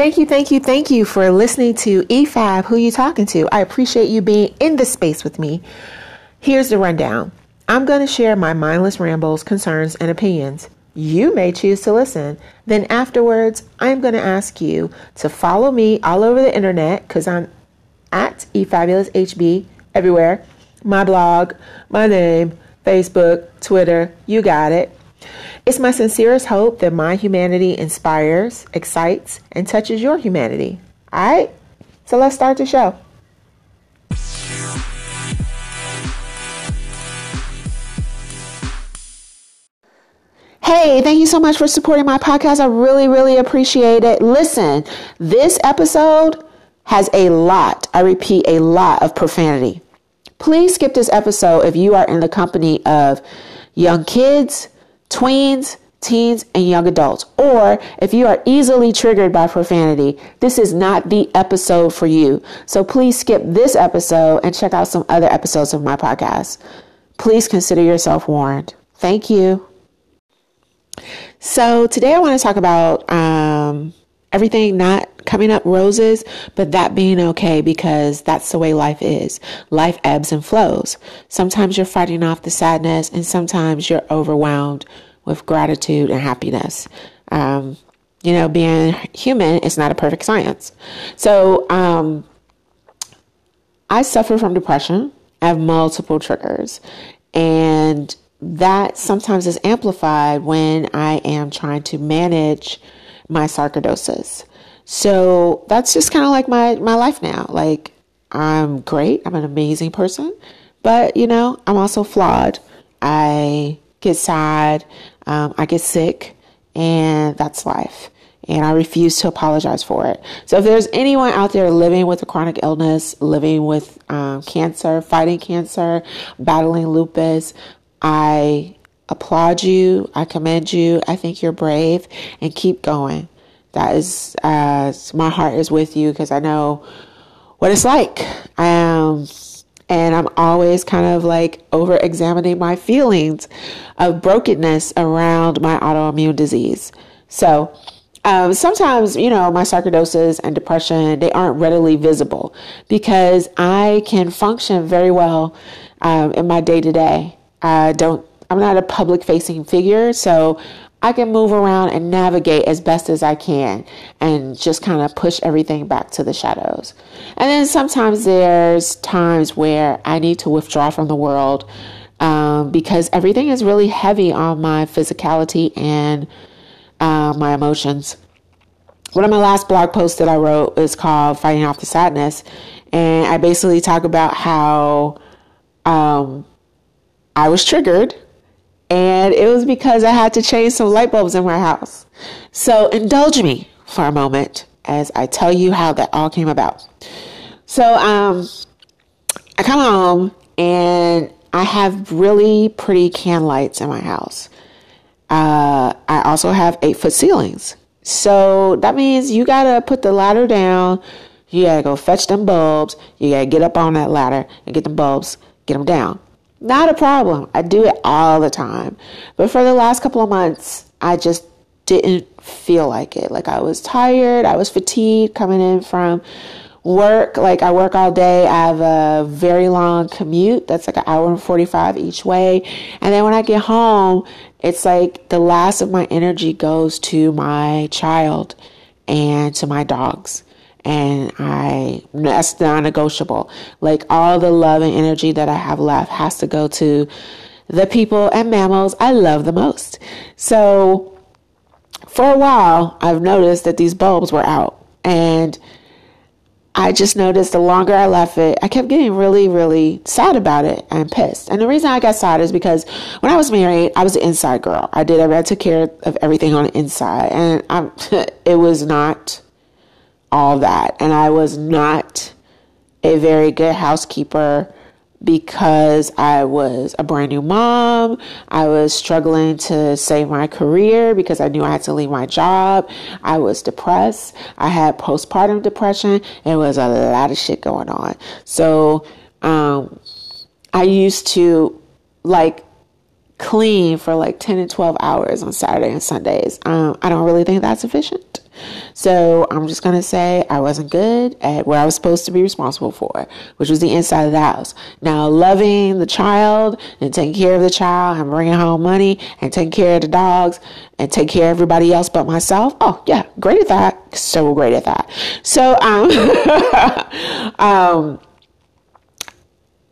Thank you, thank you, thank you for listening to E5, Who You Talking To. I appreciate you being in the space with me. Here's the rundown I'm going to share my mindless rambles, concerns, and opinions. You may choose to listen. Then afterwards, I'm going to ask you to follow me all over the internet because I'm at eFabulousHB everywhere. My blog, my name, Facebook, Twitter, you got it. It's my sincerest hope that my humanity inspires, excites, and touches your humanity. All right? So let's start the show. Hey, thank you so much for supporting my podcast. I really, really appreciate it. Listen, this episode has a lot, I repeat, a lot of profanity. Please skip this episode if you are in the company of young kids, tweens, teens, and young adults. Or if you are easily triggered by profanity, this is not the episode for you. So please skip this episode and check out some other episodes of my podcast. Please consider yourself warned. Thank you. So today I want to talk about um, everything not coming up roses, but that being okay because that's the way life is. Life ebbs and flows. Sometimes you're fighting off the sadness, and sometimes you're overwhelmed with gratitude and happiness. Um, you know, being human is not a perfect science. So, um, I suffer from depression. I have multiple triggers, and that sometimes is amplified when I am trying to manage my sarcoidosis. So that's just kind of like my, my life now. Like, I'm great. I'm an amazing person. But, you know, I'm also flawed. I get sad. Um, I get sick. And that's life. And I refuse to apologize for it. So if there's anyone out there living with a chronic illness, living with um, cancer, fighting cancer, battling lupus, I applaud you. I commend you. I think you're brave and keep going. That is, uh, my heart is with you because I know what it's like. Um, and I'm always kind of like over examining my feelings of brokenness around my autoimmune disease. So, um, sometimes, you know, my sarcoidosis and depression, they aren't readily visible because I can function very well um, in my day to day. I don't I'm not a public facing figure, so I can move around and navigate as best as I can and just kind of push everything back to the shadows. And then sometimes there's times where I need to withdraw from the world um, because everything is really heavy on my physicality and uh, my emotions. One of my last blog posts that I wrote is called Fighting Off the Sadness. And I basically talk about how um, I was triggered and it was because I had to change some light bulbs in my house. So indulge me for a moment as I tell you how that all came about. So um, I come home and I have really pretty can lights in my house. Uh, I also have eight foot ceilings. So that means you gotta put the ladder down. You gotta go fetch them bulbs. You gotta get up on that ladder and get the bulbs, get them down. Not a problem. I do it all the time. But for the last couple of months, I just didn't feel like it. Like I was tired, I was fatigued coming in from work. Like I work all day. I have a very long commute. That's like an hour and 45 each way. And then when I get home, it's like the last of my energy goes to my child and to my dogs and I that's non-negotiable. Like all the love and energy that I have left has to go to the people and mammals I love the most. So for a while, I've noticed that these bulbs were out, and I just noticed the longer I left it, I kept getting really, really sad about it and pissed. And the reason I got sad is because when I was married, I was an inside girl. I did, I took care of everything on the inside, and I'm, it was not all that. And I was not a very good housekeeper because I was a brand new mom. I was struggling to save my career because I knew I had to leave my job. I was depressed. I had postpartum depression. It was a lot of shit going on. So, um, I used to like clean for like 10 and 12 hours on Saturday and Sundays. Um, I don't really think that's sufficient. So I'm just going to say I wasn't good at what I was supposed to be responsible for, which was the inside of the house. Now, loving the child and taking care of the child and bringing home money and taking care of the dogs and take care of everybody else but myself. Oh, yeah, great at that. So great at that. So, um, um,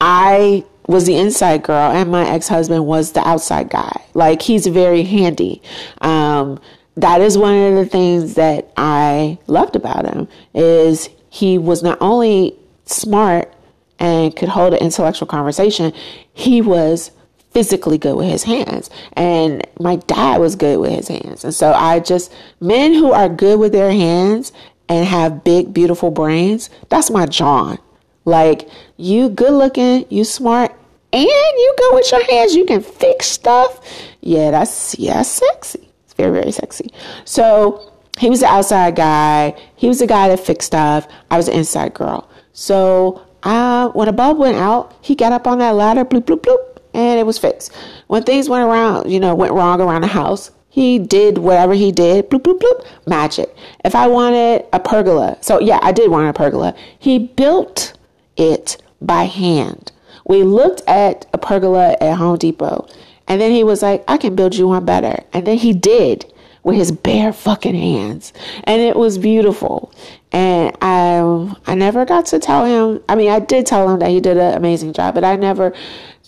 I was the inside girl and my ex-husband was the outside guy. Like he's very handy. Um, that is one of the things that I loved about him is he was not only smart and could hold an intellectual conversation, he was physically good with his hands. And my dad was good with his hands. And so I just, men who are good with their hands and have big, beautiful brains, that's my John. Like, you good looking, you smart, and you go with your hands, you can fix stuff. Yeah, that's yeah, sexy. Very, very sexy. So he was the outside guy. He was the guy that fixed stuff. I was the inside girl. So uh, when a bulb went out, he got up on that ladder, bloop, bloop, bloop, and it was fixed. When things went around, you know, went wrong around the house, he did whatever he did, bloop, bloop, bloop, magic. If I wanted a pergola, so yeah, I did want a pergola. He built it by hand. We looked at a pergola at Home Depot, and then he was like, I can build you one better. And then he did with his bare fucking hands. And it was beautiful. And I I never got to tell him I mean I did tell him that he did an amazing job, but I never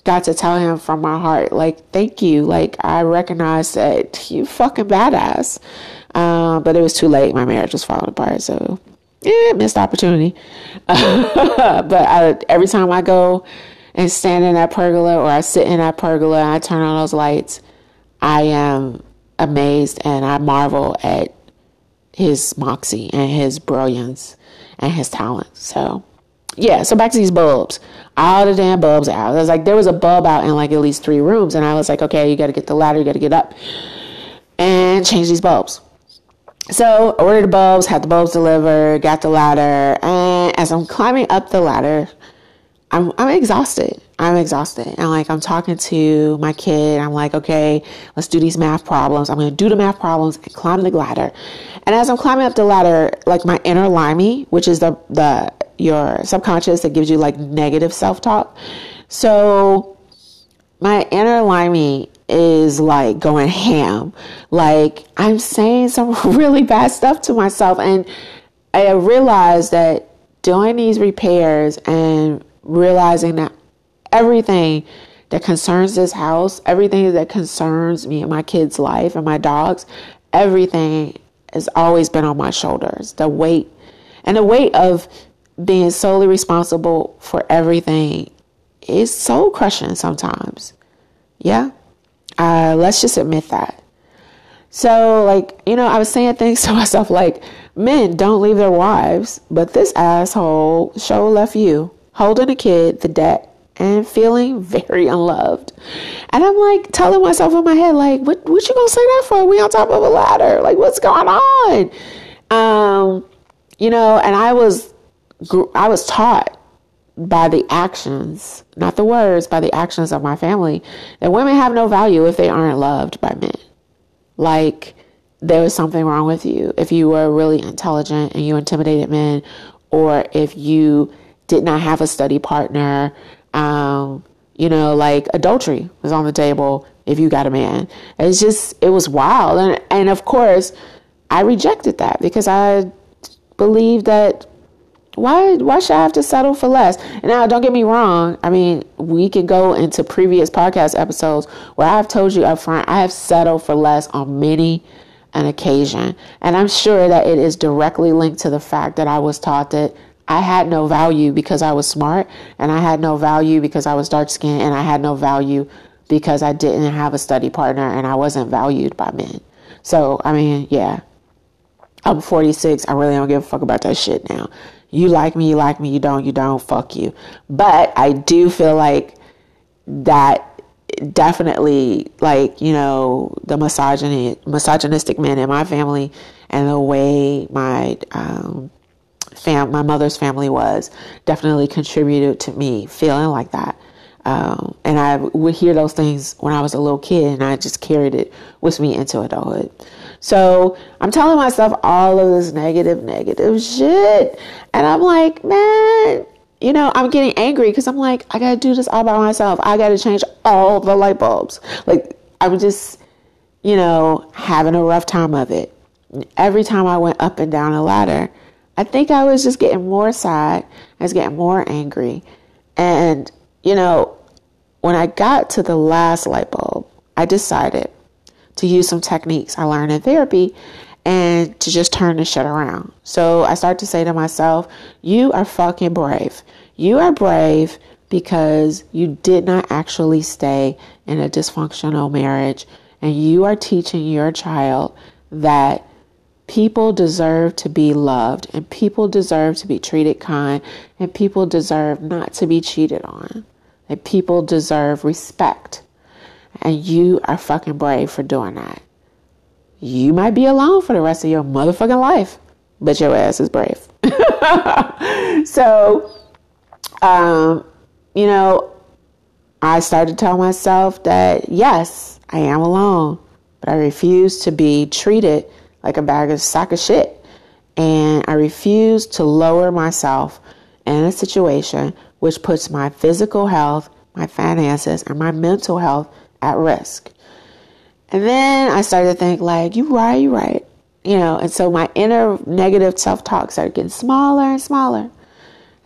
got to tell him from my heart, like, thank you. Like I recognize that you fucking badass. Uh, but it was too late. My marriage was falling apart, so yeah, missed opportunity. but I, every time I go and stand in that pergola or I sit in that pergola and I turn on those lights, I am amazed and I marvel at his moxie and his brilliance and his talent. So, yeah, so back to these bulbs. All the damn bulbs out. I was like, there was a bulb out in like at least three rooms, and I was like, okay, you got to get the ladder, you got to get up and change these bulbs. So, ordered the bulbs, had the bulbs delivered, got the ladder, and as I'm climbing up the ladder, I'm I'm exhausted. I'm exhausted. And like I'm talking to my kid. I'm like, okay, let's do these math problems. I'm gonna do the math problems and climb the ladder. And as I'm climbing up the ladder, like my inner limey, which is the the your subconscious that gives you like negative self talk. So my inner limey is like going ham. Like I'm saying some really bad stuff to myself. And I realized that doing these repairs and realizing that everything that concerns this house, everything that concerns me and my kids' life and my dogs, everything has always been on my shoulders. The weight and the weight of being solely responsible for everything is soul crushing sometimes. Yeah. Uh, let's just admit that. So, like, you know, I was saying things to myself like, men don't leave their wives, but this asshole show left you holding a kid, the debt, and feeling very unloved. And I'm like telling myself in my head, like, what what you gonna say that for? We on top of a ladder. Like, what's going on? Um, you know, and I was I was taught by the actions, not the words, by the actions of my family, that women have no value if they aren't loved by men. Like there was something wrong with you if you were really intelligent and you intimidated men, or if you did not have a study partner. Um, you know, like adultery was on the table if you got a man. It's just, it was wild. And, and of course, I rejected that because I believe that why why should I have to settle for less? Now don't get me wrong. I mean, we can go into previous podcast episodes where I've told you up front I have settled for less on many an occasion. And I'm sure that it is directly linked to the fact that I was taught that I had no value because I was smart, and I had no value because I was dark skinned, and I had no value because I didn't have a study partner and I wasn't valued by men. So, I mean, yeah. I'm 46. I really don't give a fuck about that shit now. You like me, you like me, you don't, you don't, fuck you. But I do feel like that definitely, like, you know, the misogyny, misogynistic men in my family and the way my um, fam- my mother's family was definitely contributed to me feeling like that. Um, and I would hear those things when I was a little kid, and I just carried it with me into adulthood. So I'm telling myself all of this negative, negative shit. And I'm like, man, you know, I'm getting angry because I'm like, I gotta do this all by myself. I gotta change all the light bulbs. Like, I'm just, you know, having a rough time of it. Every time I went up and down a ladder, I think I was just getting more sad. I was getting more angry. And, you know, when I got to the last light bulb, I decided to use some techniques I learned in therapy and to just turn the shit around. So I started to say to myself, You are fucking brave. You are brave because you did not actually stay in a dysfunctional marriage and you are teaching your child that people deserve to be loved and people deserve to be treated kind and people deserve not to be cheated on and people deserve respect. And you are fucking brave for doing that. You might be alone for the rest of your motherfucking life but your ass is brave. So um you know i started to tell myself that yes i am alone but i refuse to be treated like a bag of sack of shit. And I refuse to lower myself in a situation which puts my physical health, my finances, and my mental health at risk. And then I started to think, like, you right, you right. You know, and so my inner negative self talk started getting smaller and smaller.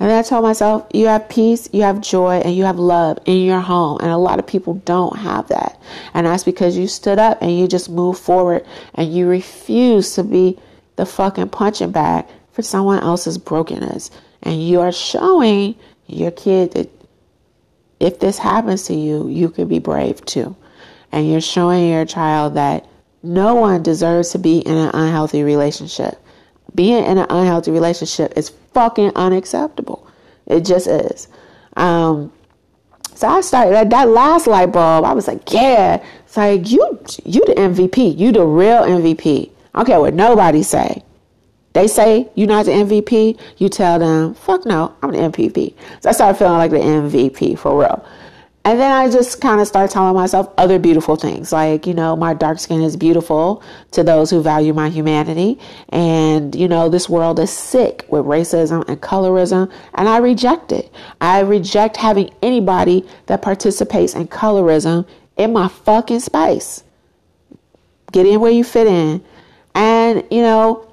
And then I told myself, you have peace, you have joy, and you have love in your home. And a lot of people don't have that. And that's because you stood up and you just moved forward and you refuse to be the fucking punching bag for someone else's brokenness. And you are showing your kid that if this happens to you, you can be brave too. And you're showing your child that no one deserves to be in an unhealthy relationship being in an unhealthy relationship is fucking unacceptable. It just is. Um, so I started that, that last light bulb. I was like, yeah. It's like you, you the MVP. You the real MVP. I don't care what nobody say. They say you're not the MVP. You tell them, fuck no, I'm the MVP. So I started feeling like the MVP for real. And then I just kind of start telling myself other beautiful things, like, you know, my dark skin is beautiful to those who value my humanity. And, you know, this world is sick with racism and colorism, and I reject it. I reject having anybody that participates in colorism in my fucking space. Get in where you fit in. And, you know,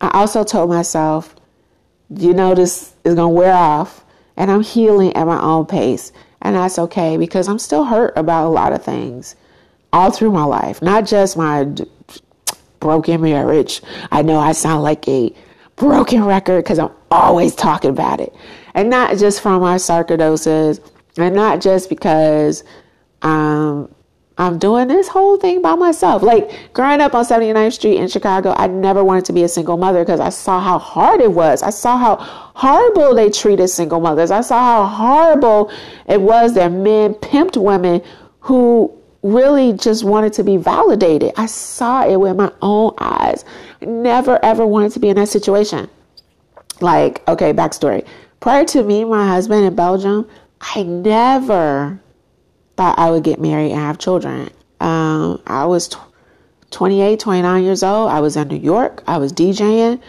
I also told myself, you know, this is going to wear off, and I'm healing at my own pace. And that's okay because I'm still hurt about a lot of things all through my life, not just my broken marriage. I know I sound like a broken record because I'm always talking about it. And not just from my sarcoidosis, and not just because um, I'm doing this whole thing by myself. Like growing up on 79th Street in Chicago, I never wanted to be a single mother because I saw how hard it was. I saw how horrible they treated single mothers. I saw how horrible it was that men pimped women who really just wanted to be validated. I saw it with my own eyes. Never ever wanted to be in that situation. Like, okay, backstory. Prior to me, my husband in Belgium, I never thought I would get married and have children. Um, I was t- 28, 29 years old. I was in New York. I was DJing.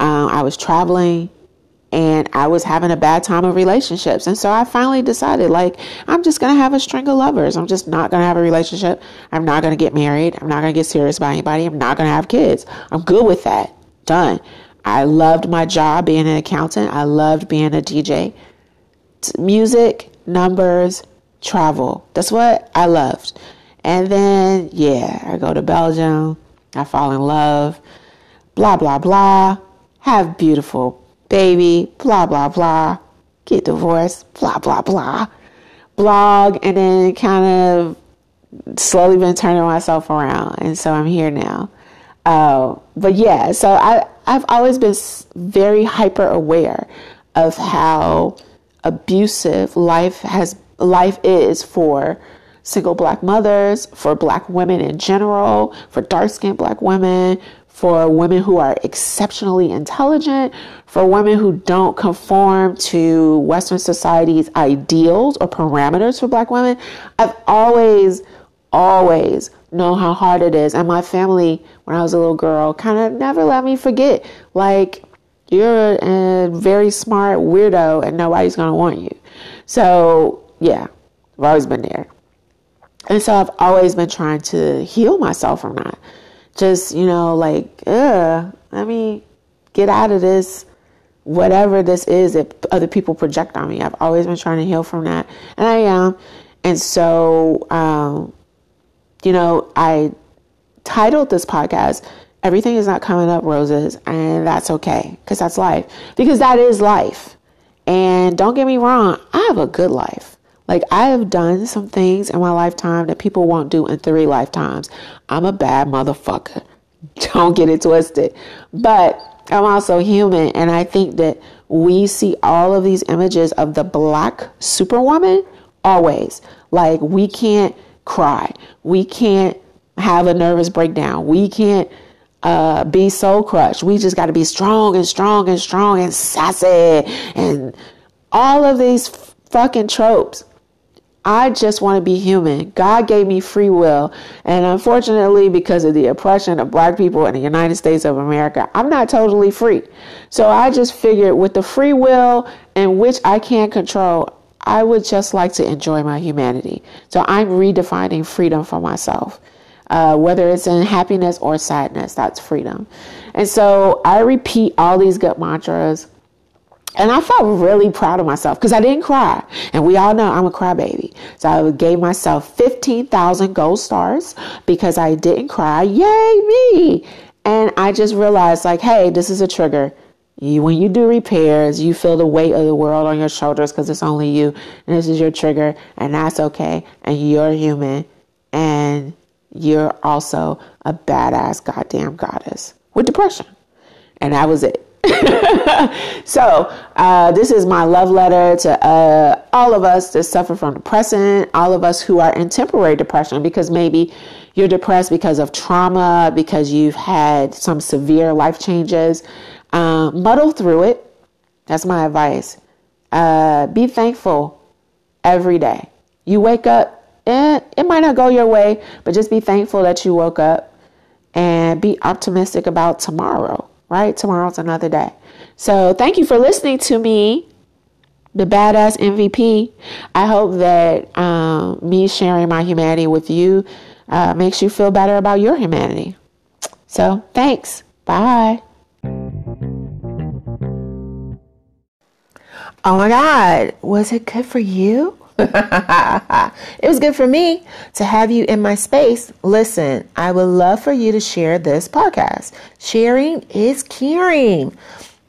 Um, I was traveling and I was having a bad time of relationships. And so I finally decided, like, I'm just going to have a string of lovers. I'm just not going to have a relationship. I'm not going to get married. I'm not going to get serious about anybody. I'm not going to have kids. I'm good with that. Done. I loved my job being an accountant. I loved being a DJ. Music, numbers, travel. That's what I loved. And then, yeah, I go to Belgium. I fall in love. Blah, blah, blah. Have beautiful baby. Blah, blah, blah. Get divorced. Blah, blah, blah. Blog. And then kind of slowly been turning myself around. And so I'm here now. Uh, but yeah, so I, I've always been very hyper aware of how abusive life has life is for single black mothers, for black women in general, for dark skinned black women, for women who are exceptionally intelligent, for women who don't conform to Western society's ideals or parameters for black women. I've always, always know how hard it is. And my family, when I was a little girl, kind of never let me forget. Like, you're a very smart weirdo and nobody's going to want you. So, yeah, I've always been there. And so I've always been trying to heal myself from that. Just, you know, like, ugh, let me get out of this, whatever this is that other people project on me. I've always been trying to heal from that. And I am. And so, um, you know, I titled this podcast, Everything is Not Coming Up Roses, and that's okay, because that's life. Because that is life. And don't get me wrong, I have a good life. Like, I have done some things in my lifetime that people won't do in three lifetimes. I'm a bad motherfucker. Don't get it twisted. But I'm also human, and I think that we see all of these images of the black superwoman always. Like, we can't cry. We can't have a nervous breakdown. We can't uh, be soul crushed. We just got to be strong and strong and strong and sassy and all of these fucking tropes. I just want to be human. God gave me free will. And unfortunately, because of the oppression of black people in the United States of America, I'm not totally free. So I just figured with the free will in which I can't control, I would just like to enjoy my humanity. So I'm redefining freedom for myself. Uh, whether it's in happiness or sadness, that's freedom. And so I repeat all these good mantras. And I felt really proud of myself because I didn't cry. And we all know I'm a crybaby. So I gave myself 15,000 gold stars because I didn't cry. Yay, me. And I just realized, like, hey, this is a trigger. You, when you do repairs, you feel the weight of the world on your shoulders because it's only you, and this is your trigger, and that's okay. And you're human, and you're also a badass goddamn goddess with depression, and that was it. so uh, this is my love letter to uh, all of us that suffer from depression, all of us who are in temporary depression, because maybe you're depressed because of trauma, because you've had some severe life changes. Uh, muddle through it. That's my advice. Uh, be thankful every day. You wake up, eh, it might not go your way, but just be thankful that you woke up and be optimistic about tomorrow, right? Tomorrow's another day. So thank you for listening to me, the badass MVP. I hope that um, me sharing my humanity with you uh, makes you feel better about your humanity. So thanks. Bye. Oh my God, was it good for you? it was good for me to have you in my space. Listen, I would love for you to share this podcast. Sharing is caring.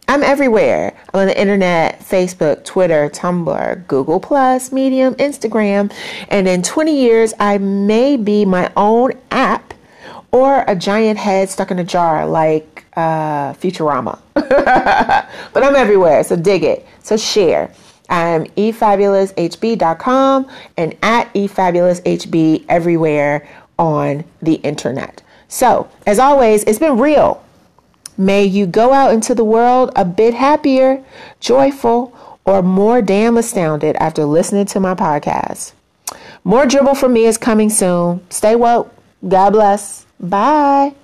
I'm everywhere. I'm on the internet, Facebook, Twitter, Tumblr, Google Plus, Medium, Instagram, and in 20 years I may be my own app or a giant head stuck in a jar like uh, Futurama. but I'm everywhere, so dig it. So share. I'm efabuloushb.com and at efabuloushb everywhere on the internet. So, as always, it's been real. May you go out into the world a bit happier, joyful, or more damn astounded after listening to my podcast. More dribble for me is coming soon. Stay woke. God bless. Bye.